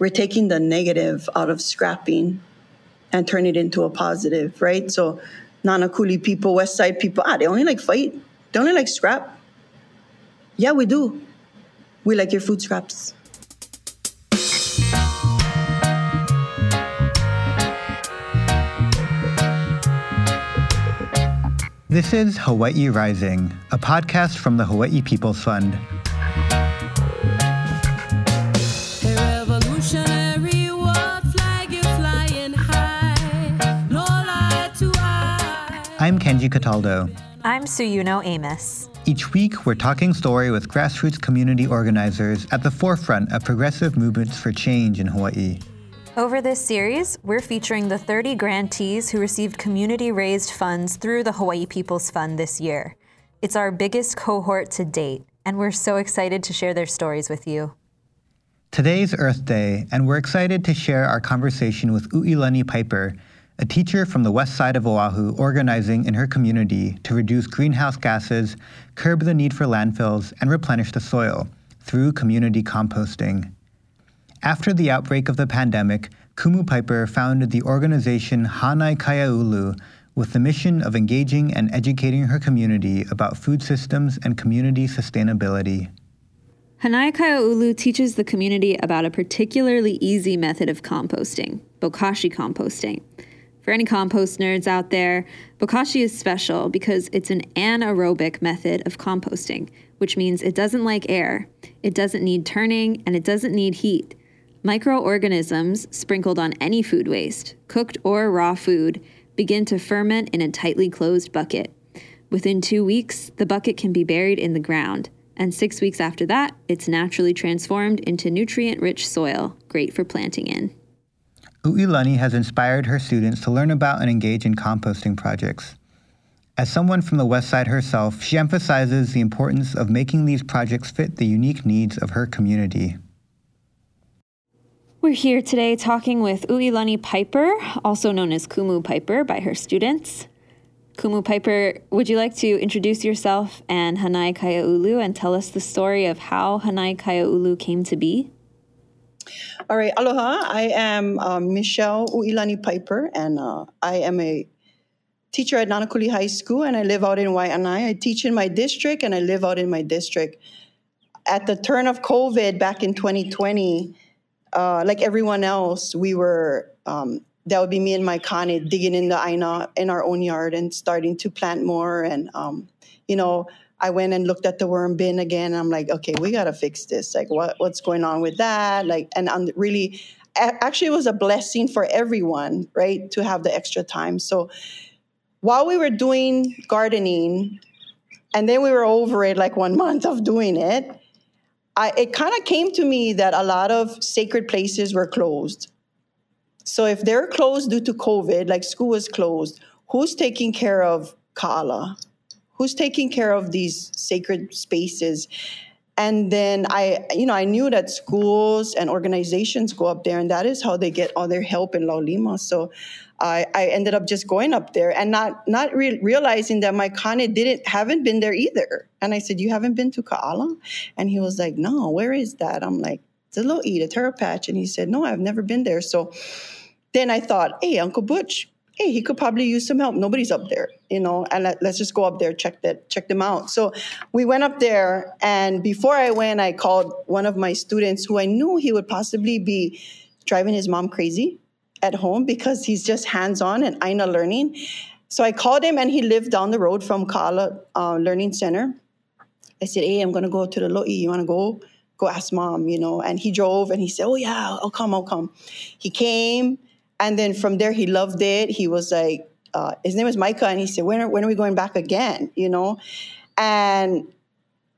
we're taking the negative out of scrapping and turn it into a positive, right? So Nanakuli people, West Side people, ah, they only like fight. They only like scrap. Yeah, we do. We like your food scraps. This is Hawaii Rising, a podcast from the Hawaii People's Fund. I'm Kenji Cataldo. I'm Suyuno Amos. Each week, we're talking story with grassroots community organizers at the forefront of progressive movements for change in Hawaii. Over this series, we're featuring the 30 grantees who received community raised funds through the Hawaii People's Fund this year. It's our biggest cohort to date, and we're so excited to share their stories with you. Today's Earth Day, and we're excited to share our conversation with U'ilani Piper, a teacher from the west side of Oahu organizing in her community to reduce greenhouse gases, curb the need for landfills, and replenish the soil through community composting. After the outbreak of the pandemic, Kumu Piper founded the organization Hanai Kaiaulu with the mission of engaging and educating her community about food systems and community sustainability. Hanai Kaiaulu teaches the community about a particularly easy method of composting, bokashi composting. For any compost nerds out there, bokashi is special because it's an anaerobic method of composting, which means it doesn't like air, it doesn't need turning, and it doesn't need heat. Microorganisms sprinkled on any food waste, cooked or raw food, begin to ferment in a tightly closed bucket. Within two weeks, the bucket can be buried in the ground, and six weeks after that, it's naturally transformed into nutrient rich soil, great for planting in. U'ilani has inspired her students to learn about and engage in composting projects. As someone from the West Side herself, she emphasizes the importance of making these projects fit the unique needs of her community. We're here today talking with U'ilani Piper, also known as Kumu Piper by her students. Kumu Piper, would you like to introduce yourself and Hanai Kaiaulu and tell us the story of how Hanai Kaiaulu came to be? All right, aloha. I am uh, Michelle U'ilani Piper, and uh, I am a teacher at Nanakuli High School, and I live out in Waianae. I teach in my district, and I live out in my district. At the turn of COVID back in 2020, uh, like everyone else, we were um, that would be me and my kane digging in the aina in our own yard and starting to plant more. And um, you know, I went and looked at the worm bin again. I'm like, okay, we gotta fix this. Like, what what's going on with that? Like, and I'm really actually it was a blessing for everyone, right, to have the extra time. So while we were doing gardening, and then we were over it like one month of doing it I, it kind of came to me that a lot of sacred places were closed. So if they're closed due to COVID, like school was closed, who's taking care of Kaala? Who's taking care of these sacred spaces? And then I, you know, I knew that schools and organizations go up there, and that is how they get all their help in Laulima. So I, I ended up just going up there and not not re- realizing that my kane didn't haven't been there either. And I said, "You haven't been to Kaala?" And he was like, "No, where is that?" I'm like, "It's a little eat, a taro patch." And he said, "No, I've never been there." So then I thought, "Hey, Uncle Butch, hey, he could probably use some help. Nobody's up there, you know, and let, us just go up there, check that, check them out. So we went up there, and before I went, I called one of my students who I knew he would possibly be driving his mom crazy at home because he's just hands-on and Aina learning. So I called him and he lived down the road from Kaala uh, Learning Center. I said, hey, I'm gonna go to the Lo'i. You wanna go? Go ask mom, you know. And he drove and he said, oh yeah, I'll come, I'll come. He came and then from there he loved it. He was like, uh, his name was Micah and he said, when are, when are we going back again, you know? And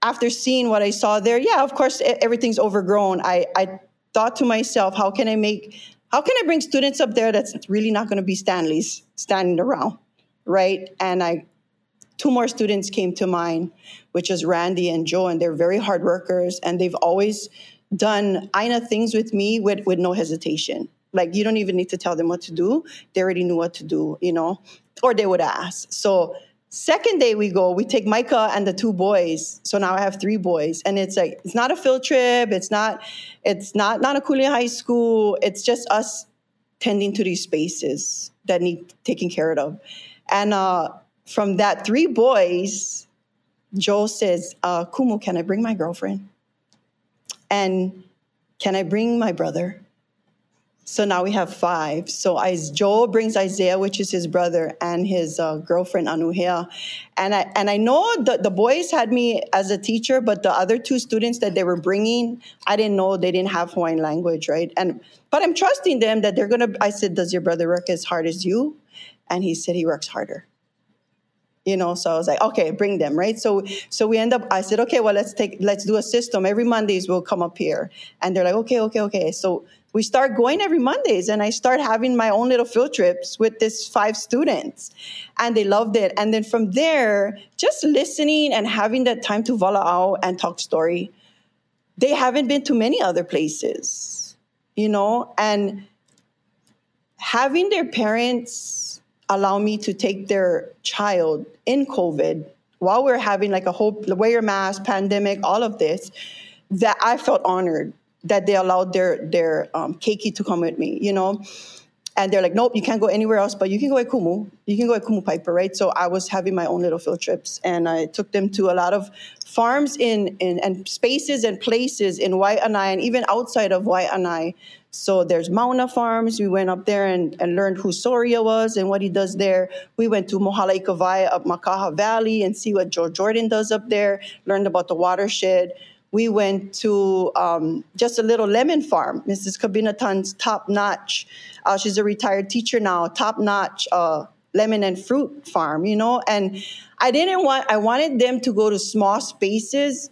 after seeing what I saw there, yeah, of course, everything's overgrown. I, I thought to myself, how can I make how can I bring students up there that's really not going to be Stanley's standing around, right? And I, two more students came to mind, which is Randy and Joe, and they're very hard workers, and they've always done aina things with me with, with no hesitation. Like you don't even need to tell them what to do; they already knew what to do, you know, or they would ask. So Second day we go, we take Micah and the two boys. So now I have three boys. And it's like, it's not a field trip. It's not, it's not Nanakuli High School. It's just us tending to these spaces that need taking care of. And uh, from that three boys, Joel says, uh, Kumu, can I bring my girlfriend? And can I bring my brother? So now we have five. So Joel brings Isaiah, which is his brother, and his uh, girlfriend Anuhea. And I and I know the, the boys had me as a teacher, but the other two students that they were bringing, I didn't know they didn't have Hawaiian language, right? And but I'm trusting them that they're gonna. I said, "Does your brother work as hard as you?" And he said he works harder you know so i was like okay bring them right so so we end up i said okay well let's take let's do a system every mondays we'll come up here and they're like okay okay okay so we start going every mondays and i start having my own little field trips with this five students and they loved it. And then from there just listening and having that time to voila out and talk story. They haven't been to many other places you know? And having their parents allow me to take their child in COVID while we're having like a whole wear mask, pandemic, all of this, that I felt honored that they allowed their their um, keiki to come with me, you know. And they're like, nope, you can't go anywhere else, but you can go at Kumu. You can go at Kumu Piper, right? So I was having my own little field trips, and I took them to a lot of farms in, in and spaces and places in Waianae and even outside of Waianae so there's Mauna Farms. We went up there and, and learned who Soria was and what he does there. We went to Mohalaikawai up Makaha Valley and see what Joe Jordan does up there, learned about the watershed. We went to um, just a little lemon farm, Mrs. Kabinatan's top notch. Uh, she's a retired teacher now, top notch uh, lemon and fruit farm, you know? And I didn't want, I wanted them to go to small spaces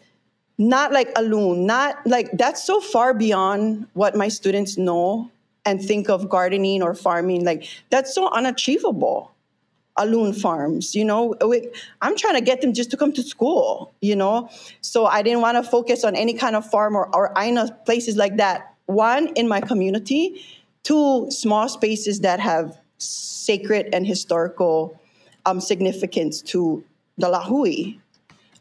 not like a loon, not like that's so far beyond what my students know and think of gardening or farming. Like that's so unachievable. Loon farms, you know, I'm trying to get them just to come to school, you know. So I didn't want to focus on any kind of farm or, or know places like that. One in my community, two small spaces that have sacred and historical um, significance to the Lahui.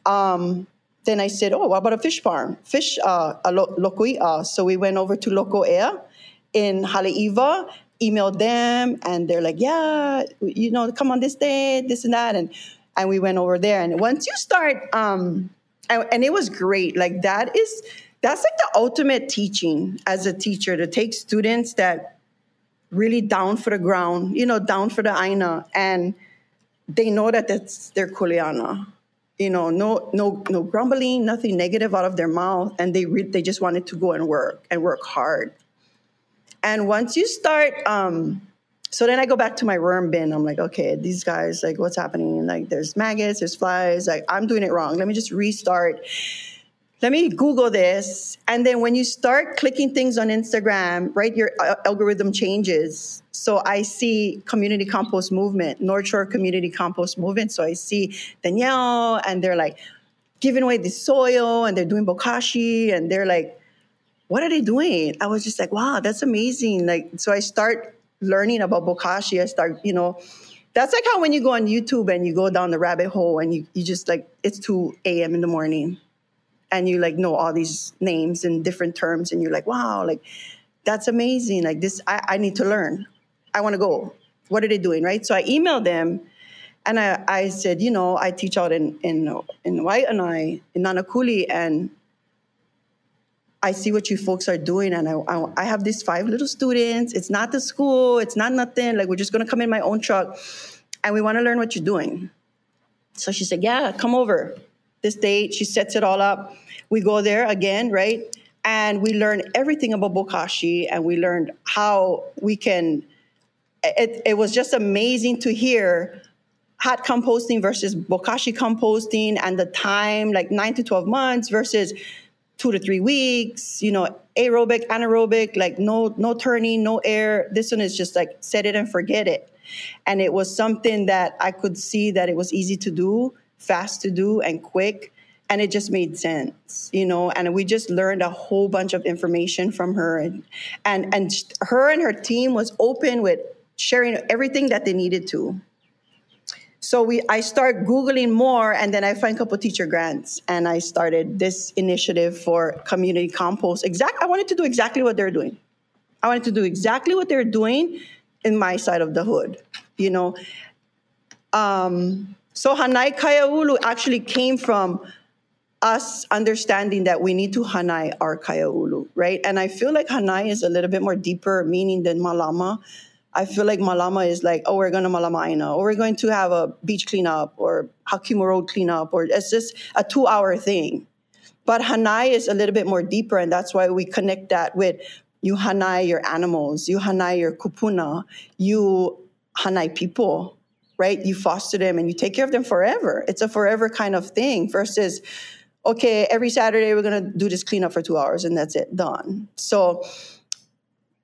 Um, then I said, oh, what about a fish farm? Fish, uh, a lo- Lokoi'a. So we went over to Loko'ea in Haleiwa, emailed them, and they're like, yeah, you know, come on this day, this and that. And, and we went over there. And once you start, um, and, and it was great. Like that is, that's like the ultimate teaching as a teacher to take students that really down for the ground, you know, down for the aina, and they know that that's their kuleana you know, no, no, no grumbling, nothing negative out of their mouth, and they re- they just wanted to go and work and work hard. And once you start, um, so then I go back to my worm bin. I'm like, okay, these guys, like, what's happening? Like, there's maggots, there's flies. Like, I'm doing it wrong. Let me just restart let me Google this. And then when you start clicking things on Instagram, right, your uh, algorithm changes. So I see community compost movement, North Shore community compost movement. So I see Danielle and they're like giving away the soil and they're doing bokashi and they're like, what are they doing? I was just like, wow, that's amazing. Like, so I start learning about bokashi. I start, you know, that's like how when you go on YouTube and you go down the rabbit hole and you, you just like, it's 2 a.m. in the morning and you like know all these names and different terms and you're like wow like that's amazing like this i, I need to learn i want to go what are they doing right so i emailed them and I, I said you know i teach out in in in waianae in nanakuli and I see what you folks are doing, and I, I, I have these five little students. It's not the school, it's not nothing. Like, we're just gonna come in my own truck, and we wanna learn what you're doing. So she said, Yeah, come over this date. She sets it all up. We go there again, right? And we learn everything about Bokashi and we learned how we can. It, it was just amazing to hear hot composting versus Bokashi composting and the time, like nine to 12 months versus two to three weeks, you know, aerobic, anaerobic, like no, no turning, no air. This one is just like set it and forget it. And it was something that I could see that it was easy to do fast to do and quick and it just made sense you know and we just learned a whole bunch of information from her and and and her and her team was open with sharing everything that they needed to so we I start googling more, and then I find a couple teacher grants, and I started this initiative for community compost. Exact, I wanted to do exactly what they're doing. I wanted to do exactly what they're doing in my side of the hood. You know, um, so Hanai Kaiaulu actually came from us understanding that we need to Hanai our Kaiaulu, right? And I feel like Hanai is a little bit more deeper meaning than Malama. I feel like Malama is like, oh, we're going to Malamaina, or we're going to have a beach cleanup, or Hakima Road cleanup, or it's just a two hour thing. But Hanai is a little bit more deeper, and that's why we connect that with you Hanai your animals, you Hanai your kupuna, you Hanai people, right? You foster them and you take care of them forever. It's a forever kind of thing versus, okay, every Saturday we're gonna do this cleanup for two hours and that's it, done. So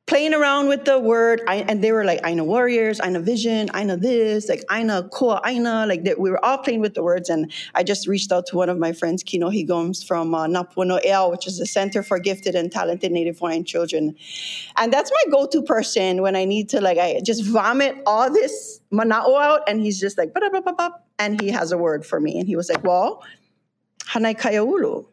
playing around with the word, I, and they were like, I know warriors, I know vision, I know this, like I know koa, I know, like that we were all playing with the words. And I just reached out to one of my friends, Kino Higoms from uh, Na Pua No'eau, which is the Center for Gifted and Talented Native Hawaiian Children. And that's my go-to person when I need to like, I just vomit all this mana'o out. And he's just like, and he has a word for me. And he was like, well, hanai kaiaulu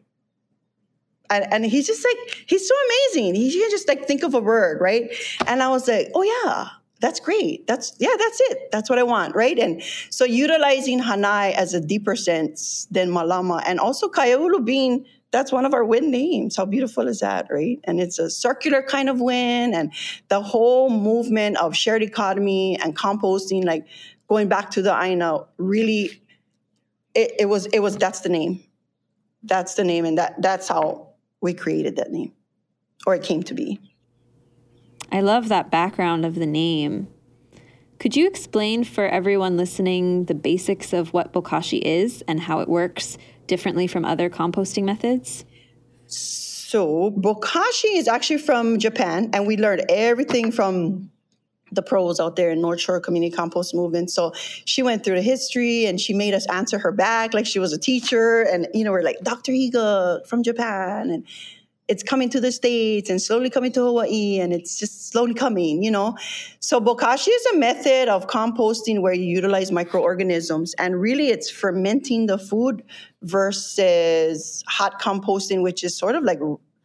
and, and he's just like he's so amazing. He can just like think of a word right? And i was like oh yeah that's great. That's yeah that's it. That's what i want right? And so utilizing hanai as a deeper sense than malama and also kaiaulu being that's one of our win names. How beautiful is that right? And it's a circular kind of win and the whole movement of shared economy and composting like going back to the aina really it, it was it was that's the name. That's the name and that that's how we created that name, or it came to be. I love that background of the name. Could you explain for everyone listening the basics of what bokashi is and how it works differently from other composting methods? So, bokashi is actually from Japan, and we learned everything from the pros out there in North Shore Community Compost Movement. So she went through the history and she made us answer her back like she was a teacher. And, you know, we're like, Dr. Higa from Japan. And it's coming to the States and slowly coming to Hawaii. And it's just slowly coming, you know. So bokashi is a method of composting where you utilize microorganisms. And really, it's fermenting the food versus hot composting, which is sort of like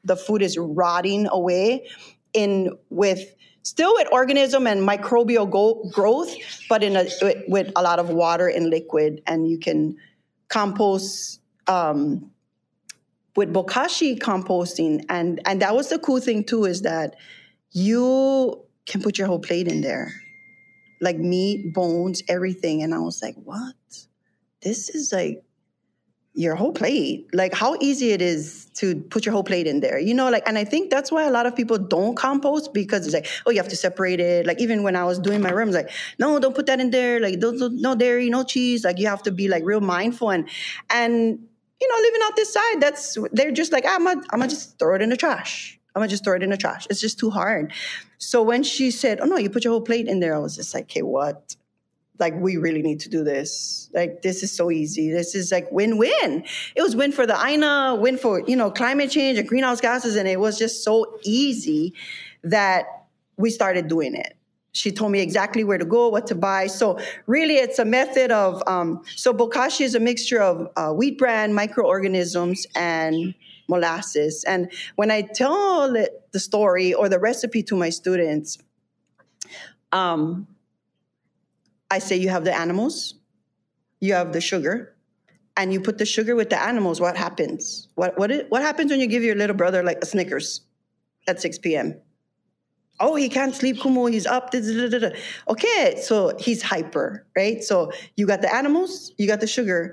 the food is rotting away in with still with organism and microbial go- growth, but in a, with a lot of water and liquid, and you can compost um, with bokashi composting, and and that was the cool thing too is that you can put your whole plate in there, like meat, bones, everything, and I was like, what? This is like your whole plate. Like how easy it is to put your whole plate in there you know like and i think that's why a lot of people don't compost because it's like oh you have to separate it. Like even when i was doing my rooms like no don't put that in there. Like don't, don't, no dairy no cheese. Like you have to be like real mindful. And and you know living out this side that's they're just like ah, i'm gonna I'm gonna just throw it in the trash. I'm gonna just throw it in the trash. It's just too hard. So when she said oh no you put your whole plate in there i was just like okay what like we really need to do this. Like this is so easy. This is like win-win. It was win for the aina win for you know climate change and greenhouse gases and it was just so easy that we started doing it. She told me exactly where to go what to buy. So really it's a method of um, so bokashi is a mixture of uh, wheat bran microorganisms and molasses. And when i tell the story or the recipe to my students um, I say you have the animals, you have the sugar, and you put the sugar with the animals. What happens? What what what happens when you give your little brother like a Snickers at 6 p.m.? Oh, he can't sleep, Kumu. He's up. Okay, so he's hyper, right? So you got the animals, you got the sugar.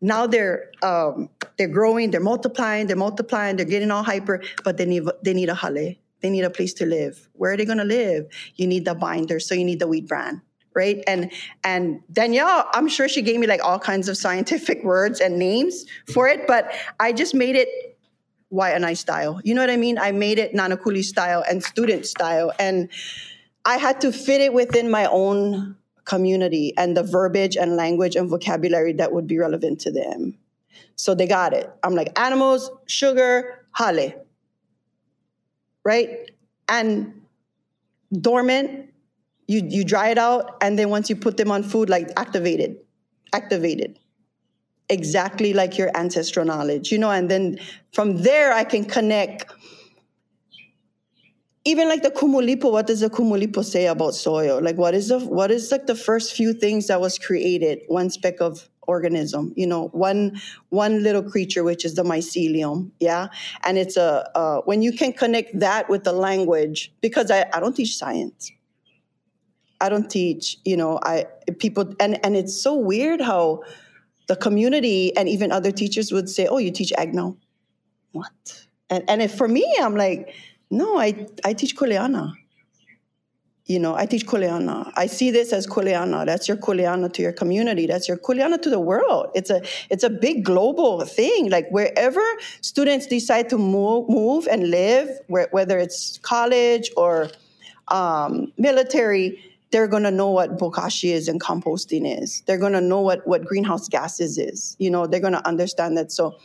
Now they're um, they're growing, they're multiplying, they're multiplying, they're getting all hyper, but they need they need a hale. They need a place to live. Where are they going to live? You need the binder, so you need the wheat bran right? And and Danielle, I'm sure she gave me like all kinds of scientific words and names for it, but I just made it Waianae style. You know what I mean? I made it Nanakuli style and student style. And I had to fit it within my own community and the verbiage and language and vocabulary that would be relevant to them. So they got it. I'm like, animals, sugar, hale. Right? And dormant, you you dry it out and then once you put them on food like activated activated exactly like your ancestral knowledge, you know, and then from there I can connect. Even like the Kumulipo, what does the Kumulipo say about soil? Like what is the what is like the first few things that was created? One speck of organism, you know, one one little creature, which is the mycelium, yeah. And it's a uh, when you can connect that with the language, because I, I don't teach science. I don't teach, you know, I people and and it's so weird how the community and even other teachers would say, "Oh, you teach ag now?" What? And and if for me, I'm like, no, I I teach Kuleana. You know, I teach Kuleana. I see this as Kuleana. That's your Kuleana to your community. That's your Kuleana to the world. It's a it's a big global thing. Like wherever students decide to move move and live, where, whether it's college or um, military, they're going to know what bokashi is and composting is. They're going to know what, what greenhouse gases is. You know, they're going to understand that. So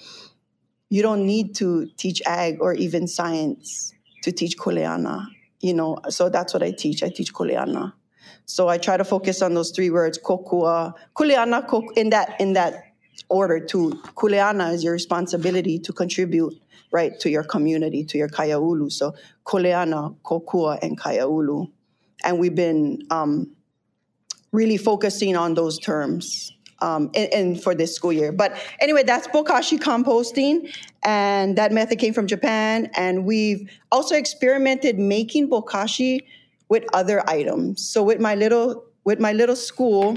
you don't need to teach ag or even science to teach kuleana. You know, so that's what I teach. I teach kuleana. So I try to focus on those three words, kokua, kuleana, kok, in that in that order too. Kuleana is your responsibility to contribute, right, to your community, to your kaiaulu. So kuleana, kokua, and kaiaulu and we've been um, really focusing on those terms um, and, for this school year. But anyway, that's bokashi composting, and that method came from Japan. And we've also experimented making bokashi with other items. So with my little with my little school,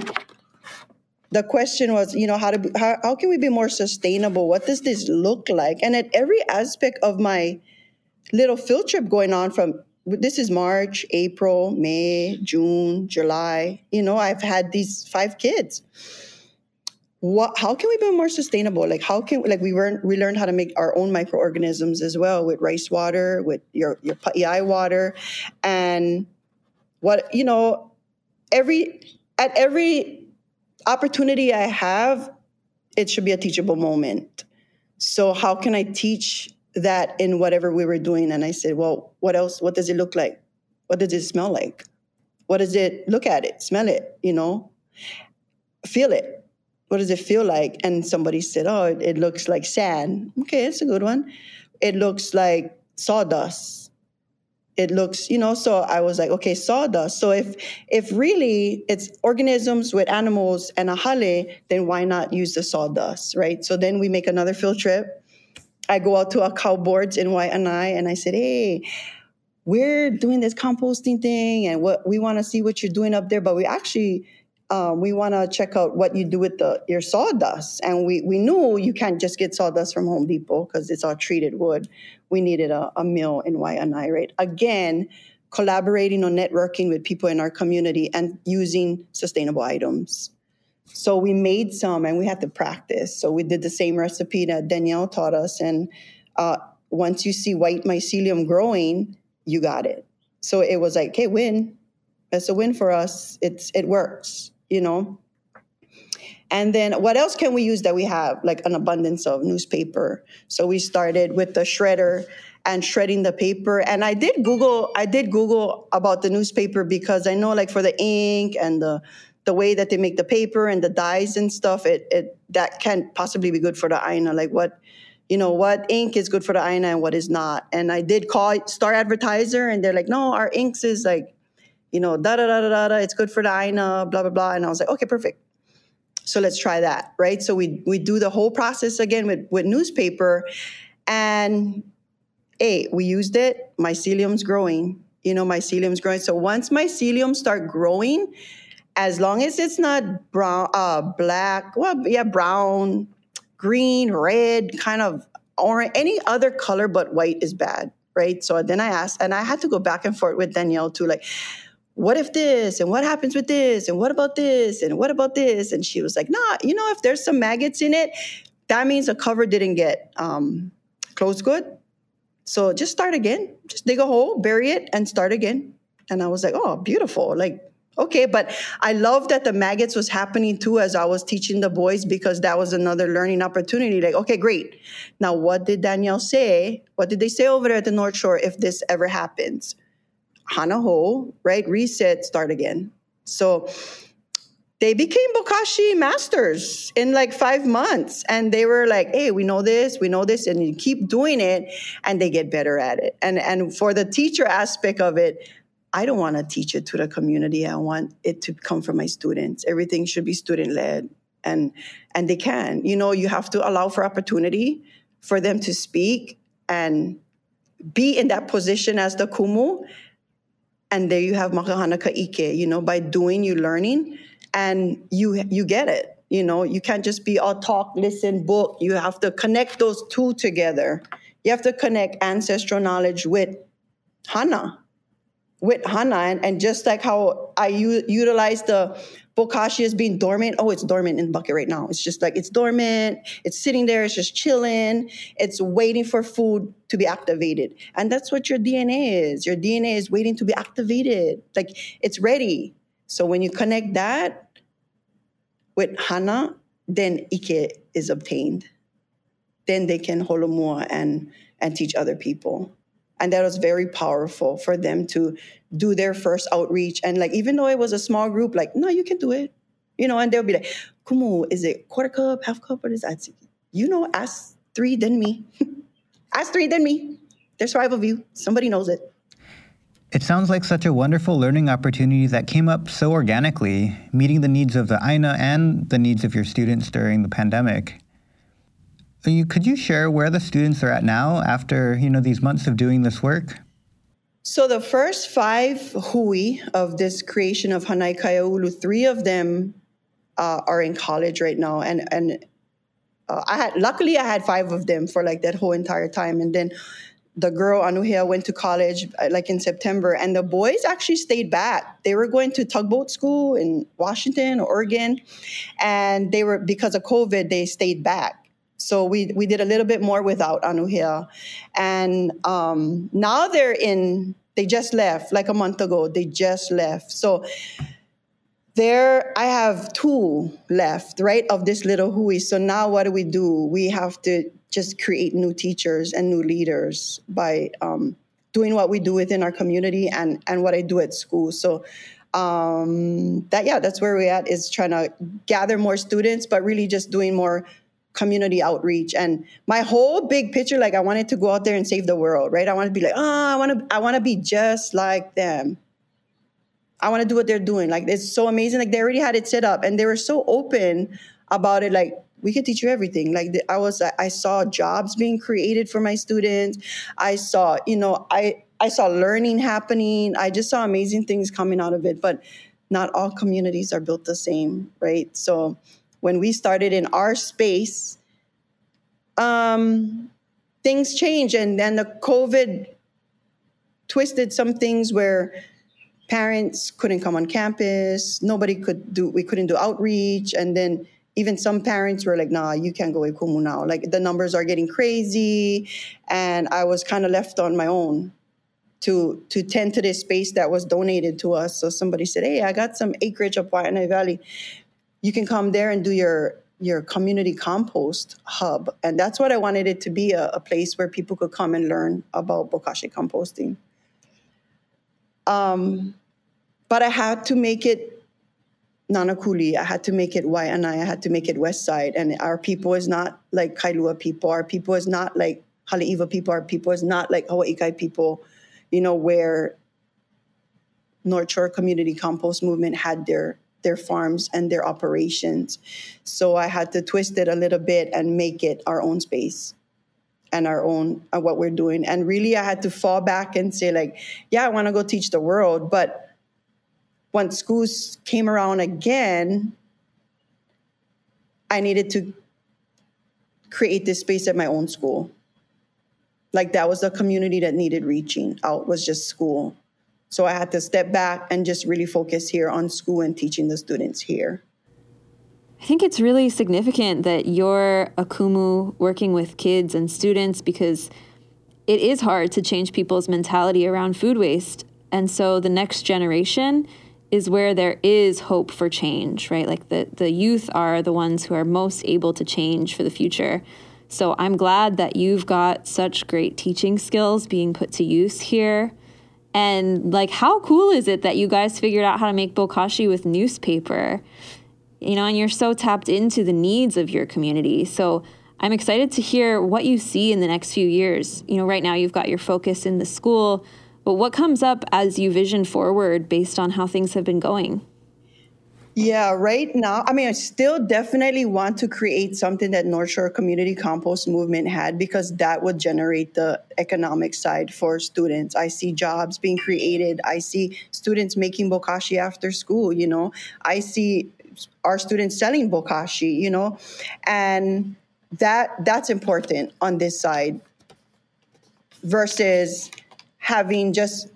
the question was, you know, how to how, how can we be more sustainable? What does this look like? And at every aspect of my little field trip going on from this is March, April, May, June, July. You know, I've had these five kids. What, how can we be more sustainable? Like how can like we learn we learned how to make our own microorganisms as well with rice water, with your your pa'i water, and what you know, every at every opportunity I have, it should be a teachable moment. So how can I teach that in whatever we were doing. And I said, well, what else? What does it look like? What does it smell like? What does it look at it, smell it, you know, feel it? What does it feel like? And somebody said, oh, it, it looks like sand. Okay, that's a good one. It looks like sawdust. It looks, you know, so I was like, okay, sawdust. So if if really it's organisms with animals and a hale, then why not use the sawdust, right? So then we make another field trip I go out to our cow boards in Waianae and I said, hey, we're doing this composting thing and what we want to see what you're doing up there, but we actually um, we want to check out what you do with the your sawdust. And we we knew you can't just get sawdust from Home Depot because it's all treated wood. We needed a, a mill in Waianae, right? Again, collaborating on networking with people in our community and using sustainable items. So we made some and we had to practice. So we did the same recipe that Danielle taught us. And uh, once you see white mycelium growing, you got it. So it was like, hey, win. That's a win for us. It's it works, you know. And then what else can we use that we have like an abundance of newspaper? So we started with the shredder and shredding the paper. And I did Google, I did Google about the newspaper because I know like for the ink and the the way that they make the paper and the dyes and stuff, it, it that can't possibly be good for the aina. Like what, you know, what ink is good for the aina and what is not. And I did call Star Advertiser, and they're like, no, our inks is like, you know, da da da da da. It's good for the aina, blah blah blah. And I was like, okay, perfect. So let's try that, right? So we we do the whole process again with with newspaper, and hey, we used it. Mycelium's growing. You know, mycelium's growing. So once mycelium start growing, as long as it's not brown, uh, black, well, yeah, brown, green, red, kind of orange, any other color but white is bad, right? So then I asked, and I had to go back and forth with Danielle too, like, what if this and what happens with this and what about this and what about this? And she was like nah you know if there's some maggots in it that means the cover didn't get um, closed good. So just start again. Just dig a hole bury it and start again. And i was like oh beautiful. Like Okay, but I love that the maggots was happening too as I was teaching the boys because that was another learning opportunity. Like, okay, great. Now, what did Danielle say? What did they say over there at the North Shore if this ever happens? Hana ho, right? Reset, start again. So they became bokashi masters in like five months and they were like hey we know this we know this and you keep doing it and they get better at it and and for the teacher aspect of it i don't want to teach it to the community. I want it to come from my students. Everything should be student led and and they can. You know you have to allow for opportunity for them to speak and be in that position as the kumu and there you have makahana ka'ike you know by doing you learning and you you get it you know. You can't just be all talk listen book. You have to connect those two together. You have to connect ancestral knowledge with hana with hana and, just like how i u- utilize the bokashi as being dormant. Oh it's dormant in the bucket right now. It's just like it's dormant. It's sitting there. It's just chilling. It's waiting for food to be activated. And that's what your dna is. Your dna is waiting to be activated. Like it's ready. So when you connect that with Hana, then Ike is obtained. Then they can holomua and and teach other people. And that was very powerful for them to do their first outreach. And like even though it was a small group, like, no, you can do it. You know, and they'll be like, Kumu, is it quarter cup, half cup? or is that? You know, ask three, then me. ask three, then me. There's five of you. Somebody knows it. It sounds like such a wonderful learning opportunity that came up so organically, meeting the needs of the Aina and the needs of your students during the pandemic. Could you share where the students are at now after you know these months of doing this work? So the first five hui of this creation of Hanai Kaiaulu, three of them uh, are in college right now, and and uh, I had luckily I had five of them for like that whole entire time, and then the girl Anuhea went to college uh, like in September, and the boys actually stayed back. They were going to tugboat school in Washington or Oregon, and they were because of COVID they stayed back. So we we did a little bit more without Anuhea, and um, now they're in. They just left like a month ago. They just left. So there i have two left right of this little hui so now what do we do we have to just create new teachers and new leaders by um, doing what we do within our community and and what I do at school. So um, that yeah, that's where we're at is trying to gather more students, but really just doing more community outreach. And my whole big picture, like I wanted to go out there and save the world, right? I want to be like, oh, I want to I want to be just like them. I want to do what they're doing. Like it's so amazing. Like they already had it set up and they were so open about it. Like we can teach you everything. Like I was, I saw jobs being created for my students. I saw, you know, I I saw learning happening. I just saw amazing things coming out of it. But not all communities are built the same, right? So when we started in our space, um, things change, and then the COVID twisted some things where parents couldn't come on campus nobody could do we couldn't do outreach and then even some parents were like, nah, you can't go with Kumu now. Like the numbers are getting crazy. And I was kind of left on my own to to tend to this space that was donated to us. So somebody said, Hey, I got some acreage up Waianae Valley. You can come there and do your your community compost hub. And that's what I wanted it to be a, a place where people could come and learn about Bokashi composting. Um, but I had to make it Nanakuli. I had to make it Waianae. I had to make it West Side. And our people is not like Kailua people. Our people is not like Haleiwa people. Our people is not like Hawaii Kai people, you know, where North Shore Community Compost Movement had their their farms and their operations. So I had to twist it a little bit and make it our own space and our own uh, what we're doing. And really I had to fall back and say like, yeah, I want to go teach the world, but once schools came around again, I needed to create this space at my own school. Like that was the community that needed reaching out was just school. So I had to step back and just really focus here on school and teaching the students here. I think it's really significant that you're a Kumu working with kids and students because it is hard to change people's mentality around food waste. And so the next generation is where there is hope for change, right? Like the, the youth are the ones who are most able to change for the future. So I'm glad that you've got such great teaching skills being put to use here. And like, how cool is it that you guys figured out how to make bokashi with newspaper? you know, and you're so tapped into the needs of your community. So I'm excited to hear what you see in the next few years. You know, right now you've got your focus in the school, but what comes up as you vision forward based on how things have been going? Yeah, right now, I mean, I still definitely want to create something that North Shore Community Compost Movement had because that would generate the economic side for students. I see jobs being created. I see students making bokashi after school, you know. I see our students selling bokashi, you know. And that that's important on this side versus having just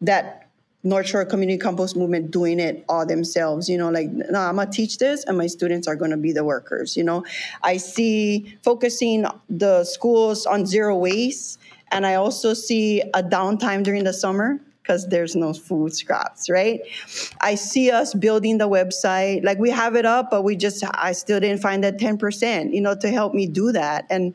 that North Shore Community Compost Movement doing it all themselves. You know, like, no, I'm gonna teach this and my students are gonna be the workers. You know, I see focusing the schools on zero waste, and I also see a downtime during the summer because there's no food scraps, right? I see us building the website. Like we have it up, but we just I still didn't find that 10%, you know, to help me do that. And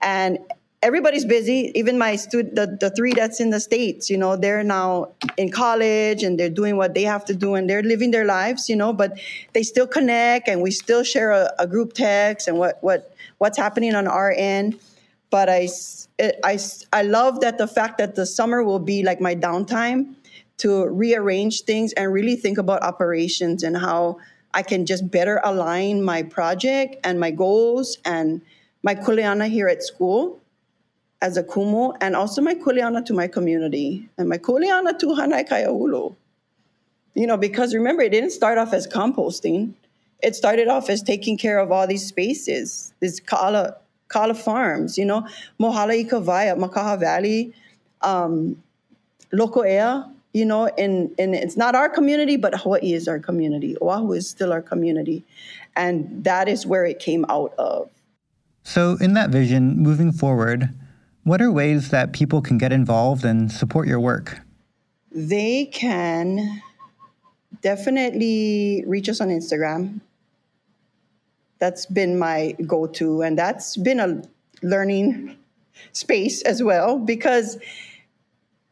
and everybody's busy. Even my student the, the three that's in the states you know they're now in college and they're doing what they have to do and they're living their lives you know but they still connect and we still share a, a group text and what what what's happening on our end. But I, I i love that the fact that the summer will be like my downtime to rearrange things and really think about operations and how i can just better align my project and my goals and my kuleana here at school as a kumu and also my kuleana to my community and my kuleana to Hanai Kaiaulu. You know, because remember, it didn't start off as composting. It started off as taking care of all these spaces, these kala, kala farms, you know, Mohalaikawai, Makaha Valley, um, Loko'ea, you know, and, and it's not our community, but Hawaii is our community. Oahu is still our community. And that is where it came out of. So, in that vision, moving forward, what are ways that people can get involved and support your work? They can definitely reach us on Instagram. That's been my go to, and that's been a learning space as well because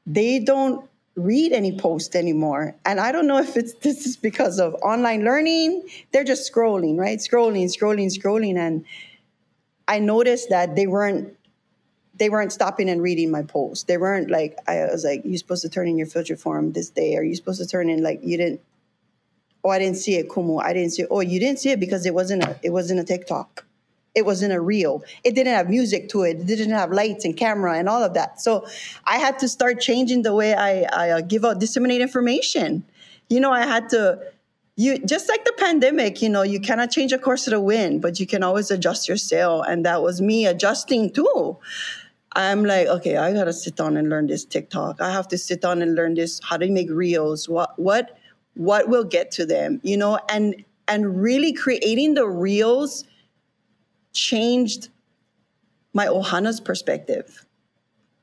they don't read any post anymore. And I don't know if it's this is because of online learning. They're just scrolling, right? Scrolling, scrolling, scrolling. And I noticed that they weren't they weren't stopping and reading my post. They weren't like I was like, "You're supposed to turn in your filter form this day. Are you supposed to turn in like you didn't? Oh, I didn't see it, Kumu. I didn't see. It. Oh, you didn't see it because it wasn't a it wasn't a TikTok. It wasn't a reel. It didn't have music to it. It didn't have lights and camera and all of that. So I had to start changing the way I, I uh, give out disseminate information. You know, I had to you just like the pandemic you know you cannot change a course of the wind but you can always adjust your sail and that was me adjusting too I'm like, okay, I gotta sit down and learn this TikTok. I have to sit down and learn this how to make reels. What what what will get to them, you know? And and really creating the reels changed my Ohana's perspective.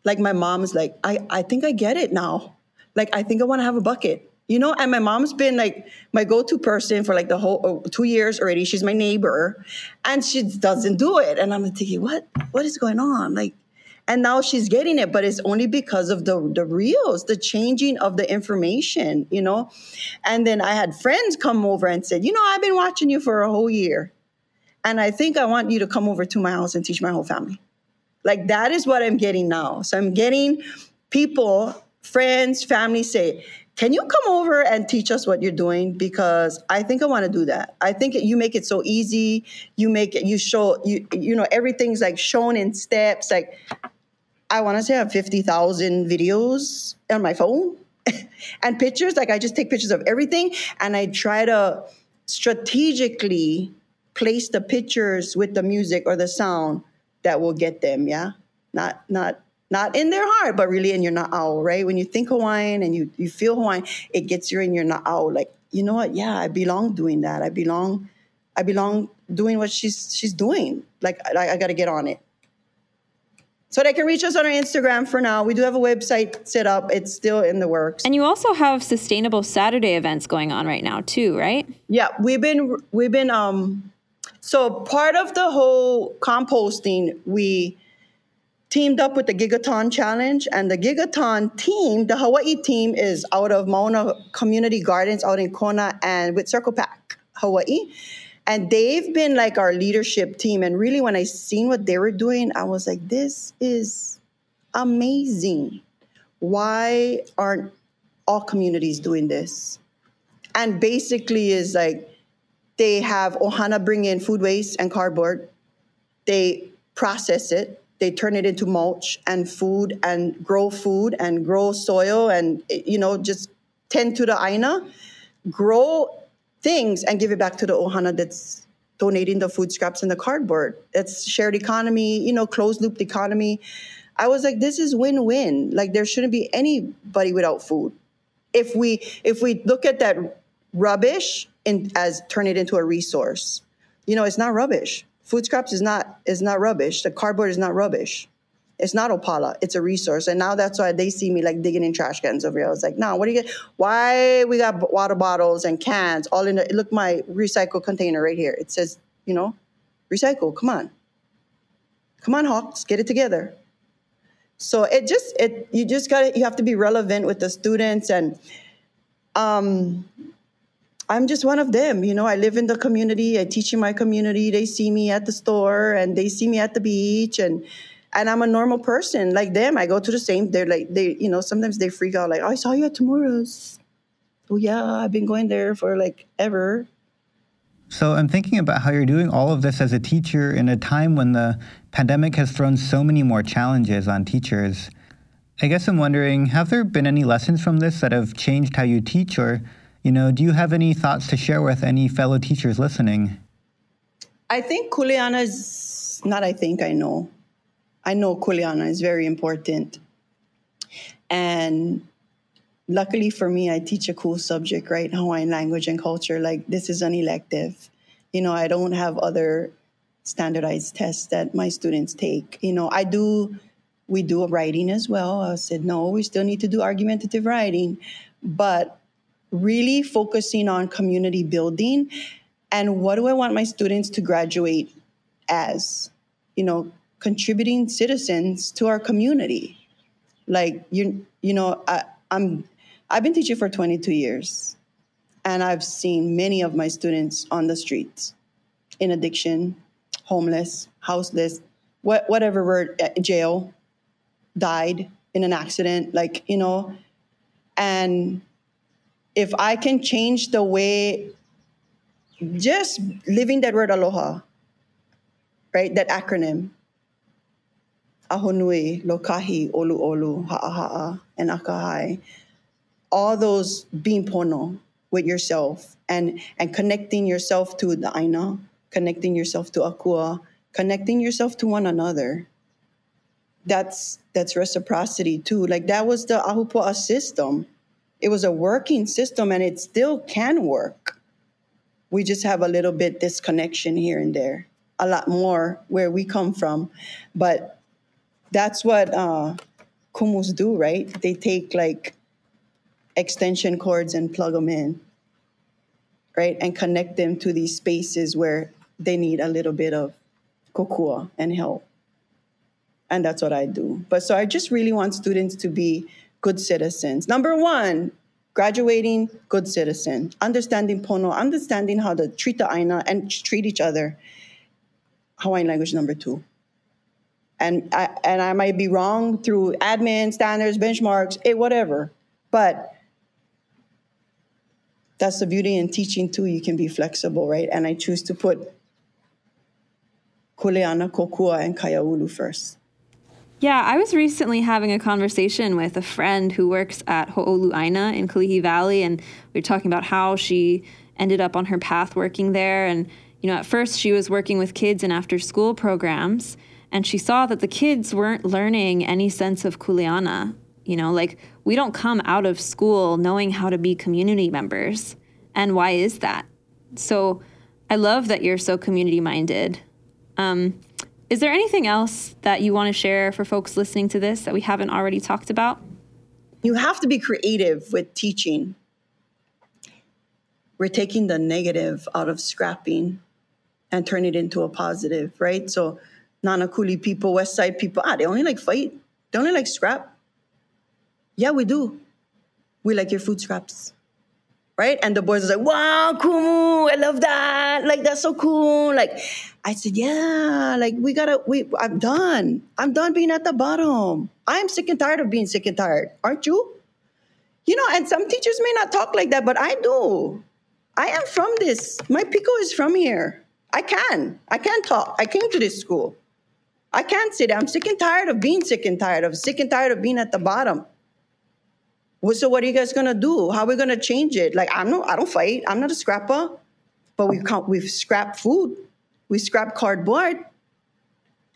Like my mom's like, I, I think I get it now. Like I think I want to have a bucket. You know, and my mom's been like my go-to person for like the whole oh, two years already. She's my neighbor, and she doesn't do it. And I'm thinking, what what is going on? Like, and now she's getting it but it's only because of the the reels the changing of the information you know? And then i had friends come over and said you know i've been watching you for a whole year and i think i want you to come over to my house and teach my whole family. Like that is what i'm getting now. So i'm getting people friends family say can you come over and teach us what you're doing? Because i think i want to do that. I think you make it so easy. You make it you show you you know everything's like shown in steps like I want to say I have 50,000 videos on my phone and pictures. Like I just take pictures of everything and I try to strategically place the pictures with the music or the sound that will get them. Yeah. Not, not, not in their heart, but really in your na'au, right? When you think Hawaiian and you, you feel Hawaiian, it gets you in your na'au. Like, you know what? Yeah, I belong doing that. I belong, I belong doing what she's she's doing. Like, I, I got to get on it. So they can reach us on our Instagram for now. We do have a website set up. It's still in the works. And you also have sustainable Saturday events going on right now too, right? Yeah, we've been we've been um so part of the whole composting, we teamed up with the Gigaton Challenge and the Gigaton team, the Hawaii team is out of Mauna Community Gardens out in Kona and with Circle Pack Hawaii. And they've been like our leadership team. And really, when I seen what they were doing, I was like, this is amazing. Why aren't all communities doing this? And basically, is like they have Ohana bring in food waste and cardboard. They process it. They turn it into mulch and food and grow food and grow soil and, you know, just tend to the aina, grow things and give it back to the ohana that's donating the food scraps and the cardboard. It's shared economy, you know, closed loop economy. I was like, this is win-win. Like there shouldn't be anybody without food. If we if we look at that rubbish and as turn it into a resource, you know, it's not rubbish. Food scraps is not is not rubbish. The cardboard is not rubbish. It's not Opala. It's a resource. And now that's why they see me like digging in trash cans over here. I was like, no, what do you get? Why we got water bottles and cans all in the, look, my recycle container right here. It says, you know, recycle. Come on. Come on, Hawks, get it together. So it just, it, you just got to, you have to be relevant with the students. And um, I'm just one of them. You know, I live in the community. I teach in my community. They see me at the store and they see me at the beach. And, and I'm a normal person like them. I go to the same. They're like they, you know, sometimes they freak out like, oh, I saw you at Tamura's. Oh yeah, I've been going there for like ever. So I'm thinking about how you're doing all of this as a teacher in a time when the pandemic has thrown so many more challenges on teachers. I guess I'm wondering, have there been any lessons from this that have changed how you teach or, you know, do you have any thoughts to share with any fellow teachers listening? I think Kuleana is not I think I know I know Kuleana is very important. And luckily for me, I teach a cool subject, right? Hawaiian language and culture. Like this is an elective. You know, I don't have other standardized tests that my students take. You know, I do, we do writing as well. I said, no, we still need to do argumentative writing, but really focusing on community building and what do I want my students to graduate as? You know, contributing citizens to our community. Like you, you know, I, I'm, I've been teaching for 22 years, and I've seen many of my students on the streets, in addiction, homeless, houseless, what, whatever word, uh, jail, died in an accident, like you know, and if I can change the way, just living that word aloha, right? That acronym, ahonui, lokahi, olu olu, ha'aha'a, and akahai. All those being pono with yourself and, and connecting yourself to the aina, connecting yourself to akua, connecting yourself to one another. That's that's reciprocity too. Like that was the ahupua'a system. It was a working system and it still can work. We just have a little bit disconnection here and there. A lot more where we come from. But that's what uh, kumus do, right? They take like extension cords and plug them in, right? And connect them to these spaces where they need a little bit of kokua and help. And that's what I do. But so I just really want students to be good citizens. Number one, graduating good citizen, understanding pono, understanding how to treat the aina and treat each other. Hawaiian language number two and I, and I might be wrong through admin standards, benchmarks, it, whatever. But that's the beauty in teaching too. You can be flexible, right? And I choose to put Kuleana, Kokua, and Kaiaulu first. Yeah, I was recently having a conversation with a friend who works at Ho'oulu 'Aina in Kalihi Valley, and we were talking about how she ended up on her path working there. And, you know, at first she was working with kids in after school programs and she saw that the kids weren't learning any sense of kuleana. You know, like we don't come out of school knowing how to be community members. And why is that? So I love that you're so community minded. Um, is there anything else that you want to share for folks listening to this that we haven't already talked about? You have to be creative with teaching. We're taking the negative out of scrapping and turn it into a positive, right? So Nanakuli people, West Side people, ah, they only like fight. They only like scrap. Yeah, we do. We like your food scraps. right? And the boys was like, wow, Kumu, I love that. Like, that's so cool. Like, I said, yeah, like, we gotta, we, I'm done. I'm done being at the bottom. I'm sick and tired of being sick and tired. Aren't you? You know, and some teachers may not talk like that, but I do. I am from this. My piko is from here. I can. I can talk. I came to this school. I can't sit. I'm sick and tired of being sick and tired of sick and tired of being at the bottom. Well, so what are you guys gonna do? How are we gonna change it? Like I'm not. I don't fight. I'm not a scrapper. But we've we've scrapped food. We scrap cardboard.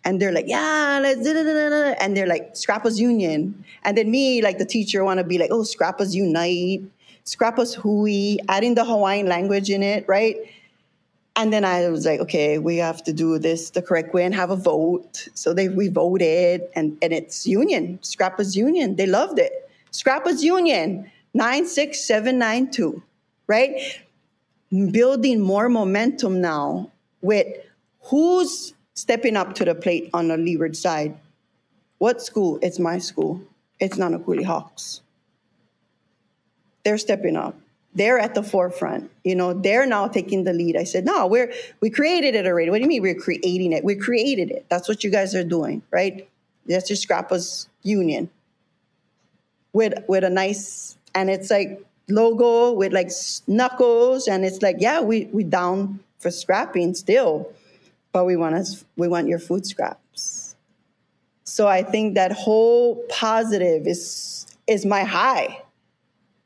And they're like, yeah, let's da, da, da, da. and they're like Scrappers Union. And then me, like the teacher, want to be like, oh, Scrappers Unite, Scrappers Hui, adding the Hawaiian language in it, right? And then I was like, okay, we have to do this the correct way and have a vote. So they we voted, and and it's Union, Scrappers Union. They loved it. Scrappers Union, 96792, right? Building more momentum now with who's stepping up to the plate on the leeward side. What school? It's my school. It's Nanakuli Hawks. They're stepping up. They're at the forefront. You know, they're now taking the lead. I said, no, we're we created it already. What do you mean we're creating it? We created it. That's what you guys are doing, right? That's your Scrappers Union with with a nice and it's like logo with like knuckles and it's like yeah we we down for scrapping still but we want us we want your food scraps so i think that whole positive is is my high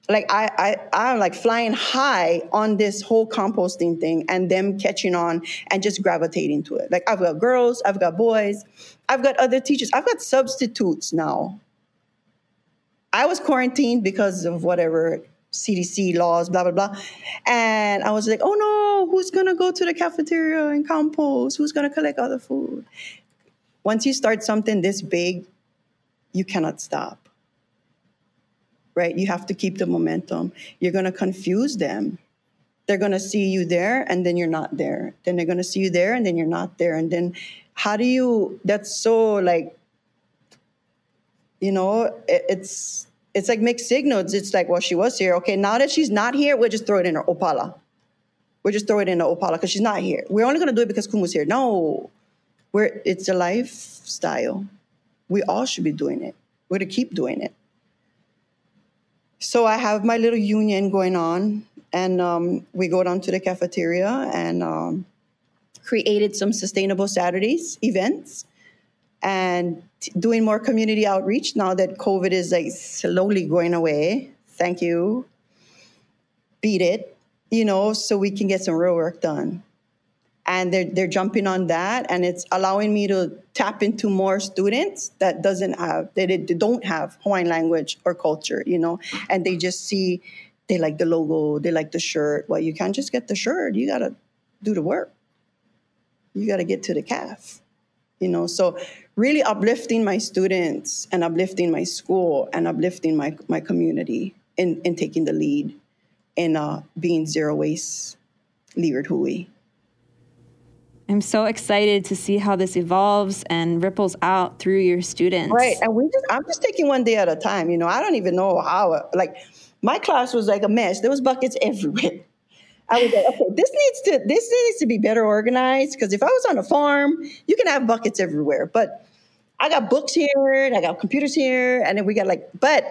like I, I i'm like flying high on this whole composting thing and them catching on and just gravitating to it like i've got girls i've got boys i've got other teachers i've got substitutes now I was quarantined because of whatever CDC laws, blah, blah, blah. And I was like, oh no, who's to go to the cafeteria and compost? Who's to collect all the food? Once you start something this big, you cannot stop. Right? You have to keep the momentum. You're going to confuse them. They're going to see you there and then you're not there. Then they're going to see you there and then you're not there. And then how do you, that's so like you know, it, it's it's like mixed signals. It's like, well, she was here. Okay, now that she's not here, we'll just throw it in her Opala. We'll just throw it in the Opala because she's not here. We're only gonna do it because Kumu's here. No, we're it's a lifestyle. We all should be doing it. We're going to keep doing it. So I have my little union going on, and um, we go down to the cafeteria and um, created some sustainable Saturdays events and doing more community outreach now that COVID is like slowly going away. Thank you. Beat it, you know, so we can get some real work done. And they're they're jumping on that, and it's allowing me to tap into more students that doesn't have that they don't have Hawaiian language or culture, you know, and they just see they like the logo, they like the shirt. Well, you can't just get the shirt; you gotta do the work. You gotta get to the calf you know so really uplifting my students and uplifting my school and uplifting my, my community in, in taking the lead in uh, being zero waste leeward hui i'm so excited to see how this evolves and ripples out through your students right and we just i'm just taking one day at a time you know i don't even know how like my class was like a mess there was buckets everywhere I was like, okay, this needs to this needs to be better organized because if I was on a farm, you can have buckets everywhere. But I got books here, I got computers here, and then we got like, but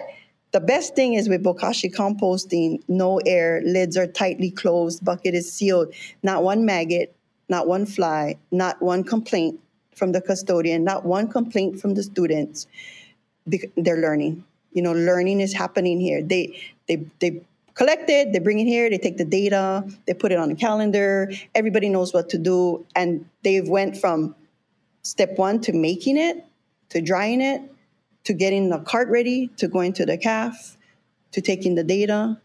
the best thing is with Bokashi composting, no air, lids are tightly closed, bucket is sealed, not one maggot, not one fly, not one complaint from the custodian, not one complaint from the students. They're learning. You know, learning is happening here. They they they collect it, they bring it here, they take the data, they put it on a calendar, everybody knows what to do, and they've went from step one to making it, to drying it, to getting the cart ready, to going to the calf, to taking the data,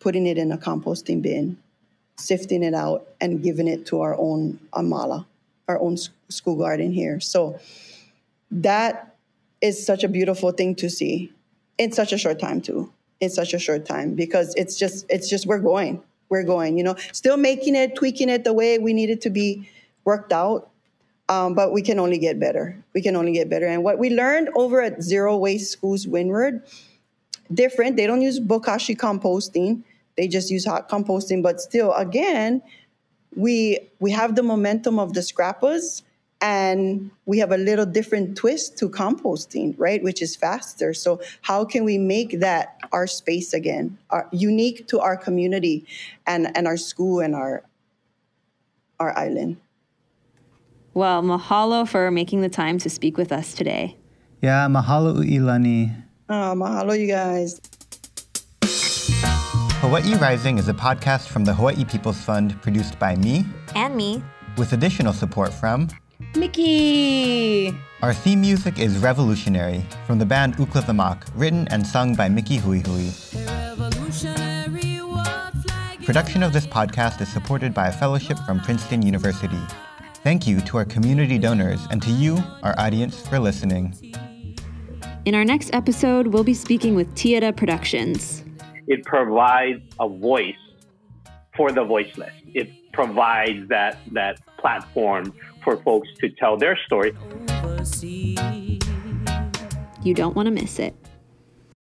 putting it in a composting bin, sifting it out, and giving it to our own amala, our own school garden here. So that is such a beautiful thing to see. In such a short time too. In such a short time because it's just it's just we're going we're going you know? Still making it tweaking it the way we need it to be worked out um, but we can only get better. We can only get better. And what we learned over at zero waste schools windward different. They don't use bokashi composting they just use hot composting. But still, again, we we have the momentum of the scrappers and we have a little different twist to composting right which is faster. So how can we make that our space again our, unique to our community and and our school and our our island? Well mahalo for making the time to speak with us today. Yeah mahalo uilani oh ah, mahalo you guys Hawaii Rising is a podcast from the Hawaii People's Fund produced by me and me with additional support from Mickey. Our theme music is Revolutionary from the band Uklathemak, written and sung by Mickey Hui Hui. Production of this podcast is supported by a fellowship from Princeton University. Thank you to our community donors and to you, our audience, for listening. In our next episode, we'll be speaking with Tieta Productions it provides a voice for the voiceless. It provides that that platform for folks to tell their story. You don't want to miss it.